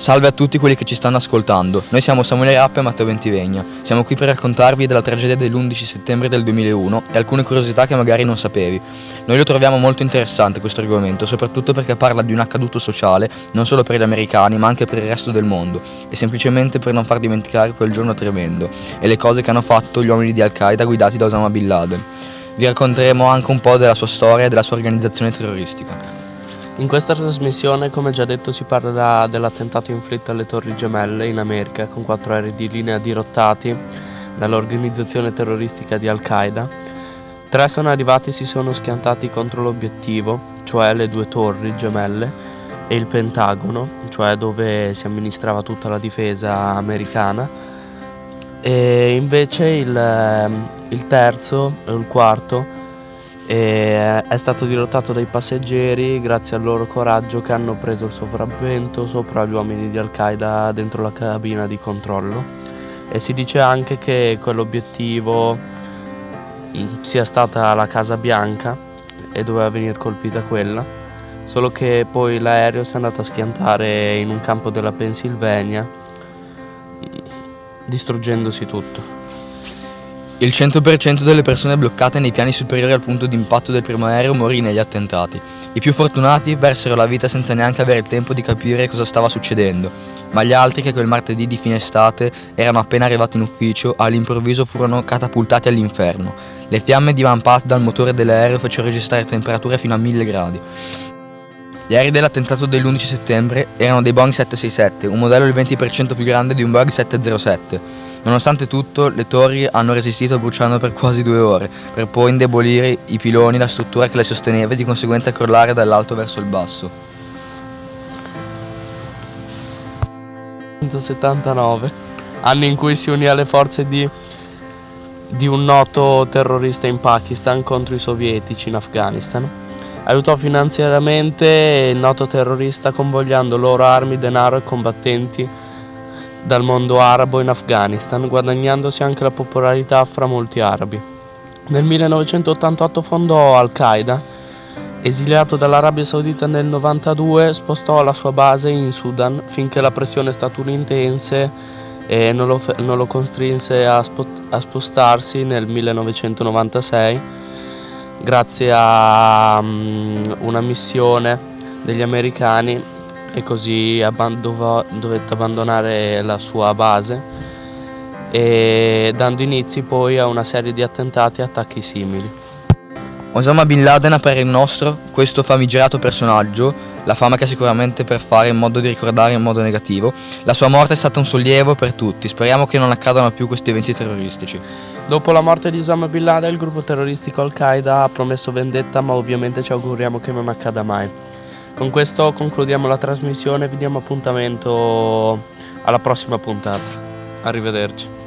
Salve a tutti quelli che ci stanno ascoltando. Noi siamo Samuele Rapp e Matteo Ventivegna. Siamo qui per raccontarvi della tragedia dell'11 settembre del 2001 e alcune curiosità che magari non sapevi. Noi lo troviamo molto interessante questo argomento, soprattutto perché parla di un accaduto sociale non solo per gli americani ma anche per il resto del mondo e semplicemente per non far dimenticare quel giorno tremendo e le cose che hanno fatto gli uomini di Al-Qaeda guidati da Osama Bin Laden. Vi racconteremo anche un po' della sua storia e della sua organizzazione terroristica. In questa trasmissione, come già detto, si parlerà dell'attentato inflitto alle Torri Gemelle in America con quattro aerei di linea dirottati dall'organizzazione terroristica di Al-Qaeda. Tre sono arrivati e si sono schiantati contro l'obiettivo, cioè le due torri gemelle, e il Pentagono, cioè dove si amministrava tutta la difesa americana. E invece il, il terzo, il quarto, e è stato dirottato dai passeggeri grazie al loro coraggio che hanno preso il sopravvento sopra gli uomini di Al-Qaeda dentro la cabina di controllo e si dice anche che quell'obiettivo mm, sia stata la Casa Bianca e doveva venire colpita quella solo che poi l'aereo si è andato a schiantare in un campo della Pennsylvania distruggendosi tutto. Il 100% delle persone bloccate nei piani superiori al punto di impatto del primo aereo morì negli attentati. I più fortunati persero la vita senza neanche avere il tempo di capire cosa stava succedendo, ma gli altri che quel martedì di fine estate erano appena arrivati in ufficio all'improvviso furono catapultati all'inferno. Le fiamme divampate dal motore dell'aereo fecero registrare temperature fino a 1000 gradi. Gli aerei dell'attentato dell'11 settembre erano dei Boeing 767, un modello il 20% più grande di un Boeing 707. Nonostante tutto, le torri hanno resistito bruciando per quasi due ore, per poi indebolire i piloni e la struttura che le sosteneva e di conseguenza crollare dall'alto verso il basso. 1979, anno in cui si unì alle forze di, di un noto terrorista in Pakistan contro i sovietici in Afghanistan. Aiutò finanziariamente il noto terrorista convogliando loro armi, denaro e combattenti dal mondo arabo in Afghanistan, guadagnandosi anche la popolarità fra molti arabi. Nel 1988 fondò Al-Qaeda. Esiliato dall'Arabia Saudita nel 1992, spostò la sua base in Sudan finché la pressione statunitense eh, non, lo, non, lo, costrinse a, spot, a, spostarsi nel 1996 grazie a um, una missione degli americani e così abbandov- dovette abbandonare la sua base e dando inizi poi a una serie di attentati e attacchi simili. Osama Bin Laden per il nostro questo famigerato personaggio, la fama che ha sicuramente per fare in modo di ricordare in modo negativo. La sua morte è stata un sollievo per tutti, speriamo che non accadano più questi eventi terroristici. Dopo la morte di Osama Bin Laden il gruppo terroristico Al-Qaeda ha promesso vendetta ma ovviamente ci auguriamo che non accada mai. Con questo concludiamo la trasmissione, vi diamo appuntamento alla prossima puntata. Arrivederci.